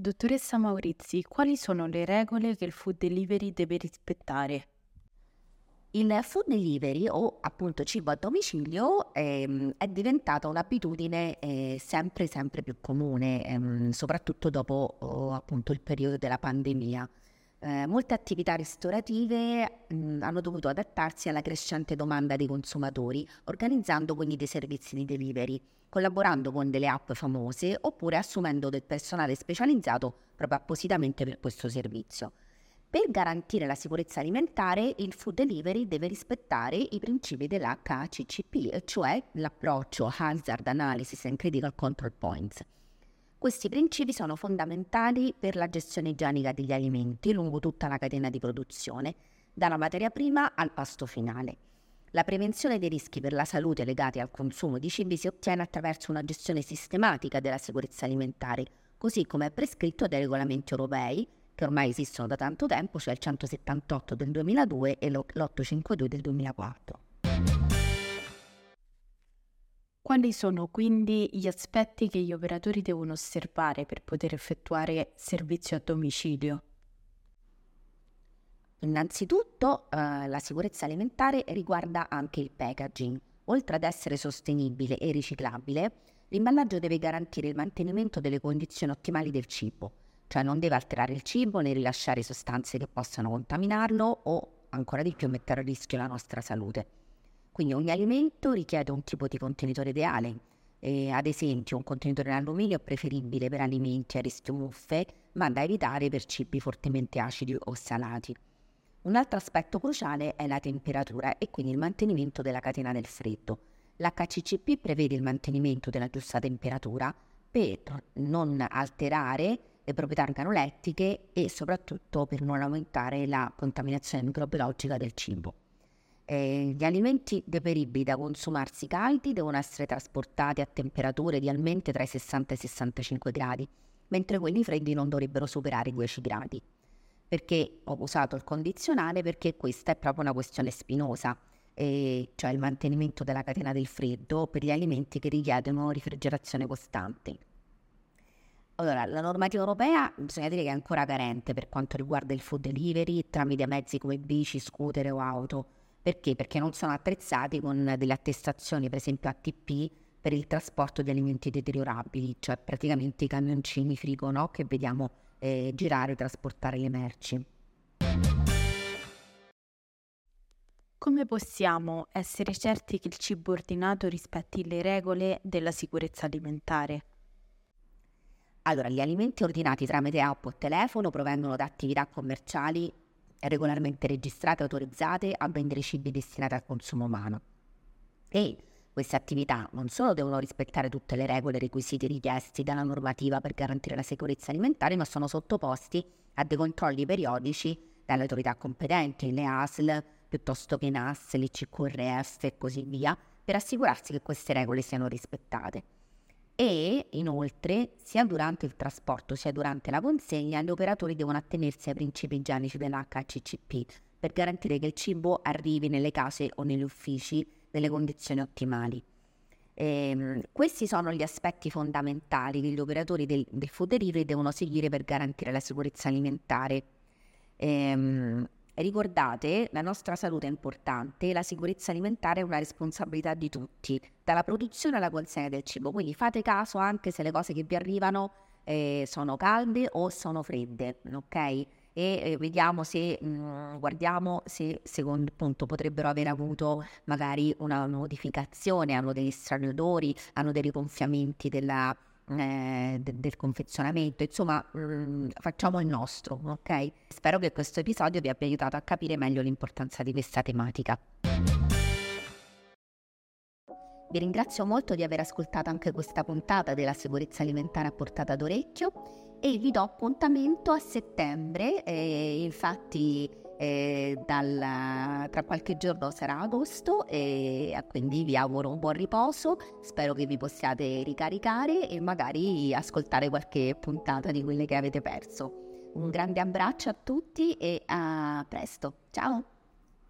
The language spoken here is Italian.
Dottoressa Maurizi, quali sono le regole che il food delivery deve rispettare? Il food delivery o appunto cibo a domicilio ehm, è diventata un'abitudine eh, sempre sempre più comune, ehm, soprattutto dopo oh, appunto il periodo della pandemia. Eh, molte attività ristorative mh, hanno dovuto adattarsi alla crescente domanda dei consumatori, organizzando quindi dei servizi di delivery collaborando con delle app famose oppure assumendo del personale specializzato proprio appositamente per questo servizio. Per garantire la sicurezza alimentare, il food delivery deve rispettare i principi dell'HACCP, cioè l'approccio Hazard Analysis and Critical Control Points. Questi principi sono fondamentali per la gestione igienica degli alimenti lungo tutta la catena di produzione, dalla materia prima al pasto finale. La prevenzione dei rischi per la salute legati al consumo di cibi si ottiene attraverso una gestione sistematica della sicurezza alimentare, così come è prescritto dai regolamenti europei, che ormai esistono da tanto tempo, cioè il 178 del 2002 e l'852 del 2004. Quali sono quindi gli aspetti che gli operatori devono osservare per poter effettuare servizio a domicilio? Innanzitutto eh, la sicurezza alimentare riguarda anche il packaging. Oltre ad essere sostenibile e riciclabile, l'imballaggio deve garantire il mantenimento delle condizioni ottimali del cibo, cioè non deve alterare il cibo né rilasciare sostanze che possano contaminarlo o ancora di più mettere a rischio la nostra salute. Quindi ogni alimento richiede un tipo di contenitore ideale. E, ad esempio, un contenitore in alluminio è preferibile per alimenti a rischio muffe, ma da evitare per cibi fortemente acidi o salati. Un altro aspetto cruciale è la temperatura e quindi il mantenimento della catena del freddo. L'HCCP prevede il mantenimento della giusta temperatura per non alterare le proprietà organolettiche e soprattutto per non aumentare la contaminazione microbiologica del cibo. Eh, gli alimenti deperibili da consumarsi caldi devono essere trasportati a temperature di almeno tra i 60 e i 65 gradi, mentre quelli freddi non dovrebbero superare i 10 gradi. Perché ho usato il condizionale? Perché questa è proprio una questione spinosa, eh, cioè il mantenimento della catena del freddo per gli alimenti che richiedono rifrigerazione costante. Allora, la normativa europea bisogna dire che è ancora carente per quanto riguarda il food delivery tramite mezzi come bici, scooter o auto. Perché? Perché non sono attrezzati con delle attestazioni, per esempio ATP, per il trasporto di alimenti deteriorabili, cioè praticamente i camioncini frigo no? che vediamo eh, girare e trasportare le merci. Come possiamo essere certi che il cibo ordinato rispetti le regole della sicurezza alimentare? Allora, gli alimenti ordinati tramite app o telefono provengono da attività commerciali regolarmente registrate e autorizzate a vendere cibi destinati al consumo umano. E queste attività non solo devono rispettare tutte le regole e requisiti richiesti dalla normativa per garantire la sicurezza alimentare, ma sono sottoposti a dei controlli periodici dalle autorità competenti, le ASL, piuttosto che NAS, l'ICQRF e così via, per assicurarsi che queste regole siano rispettate. E inoltre, sia durante il trasporto sia durante la consegna, gli operatori devono attenersi ai principi igienici dell'HCCP per garantire che il cibo arrivi nelle case o negli uffici nelle condizioni ottimali. Eh, questi sono gli aspetti fondamentali che gli operatori del, del food delivery devono seguire per garantire la sicurezza alimentare. Eh, ricordate, la nostra salute è importante, la sicurezza alimentare è una responsabilità di tutti, dalla produzione alla consegna del cibo, quindi fate caso anche se le cose che vi arrivano eh, sono calde o sono fredde, ok? e eh, vediamo se, mh, mm, guardiamo se secondo punto potrebbero aver avuto magari una modificazione, hanno degli strani odori, hanno dei rigonfiamenti della, eh, de- del confezionamento, insomma mm, facciamo il nostro, ok? Spero che questo episodio vi abbia aiutato a capire meglio l'importanza di questa tematica. Vi ringrazio molto di aver ascoltato anche questa puntata della sicurezza alimentare a portata d'orecchio e vi do appuntamento a settembre. Eh, infatti eh, dal, tra qualche giorno sarà agosto e quindi vi auguro un buon riposo, spero che vi possiate ricaricare e magari ascoltare qualche puntata di quelle che avete perso. Un grande abbraccio a tutti e a presto, ciao!